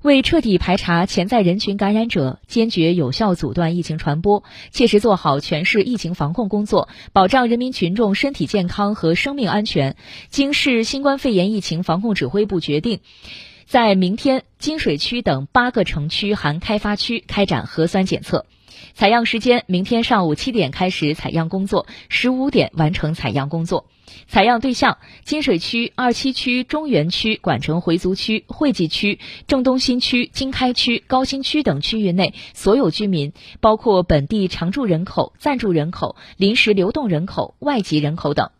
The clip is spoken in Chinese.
为彻底排查潜在人群感染者，坚决有效阻断疫情传播，切实做好全市疫情防控工作，保障人民群众身体健康和生命安全，经市新冠肺炎疫情防控指挥部决定，在明天金水区等八个城区含开发区开展核酸检测。采样时间：明天上午七点开始采样工作，十五点完成采样工作。采样对象：金水区、二七区、中原区、管城回族区、惠济区、郑东新区、经开区、高新区等区域内所有居民，包括本地常住人口、暂住人口、临时流动人口、外籍人口等。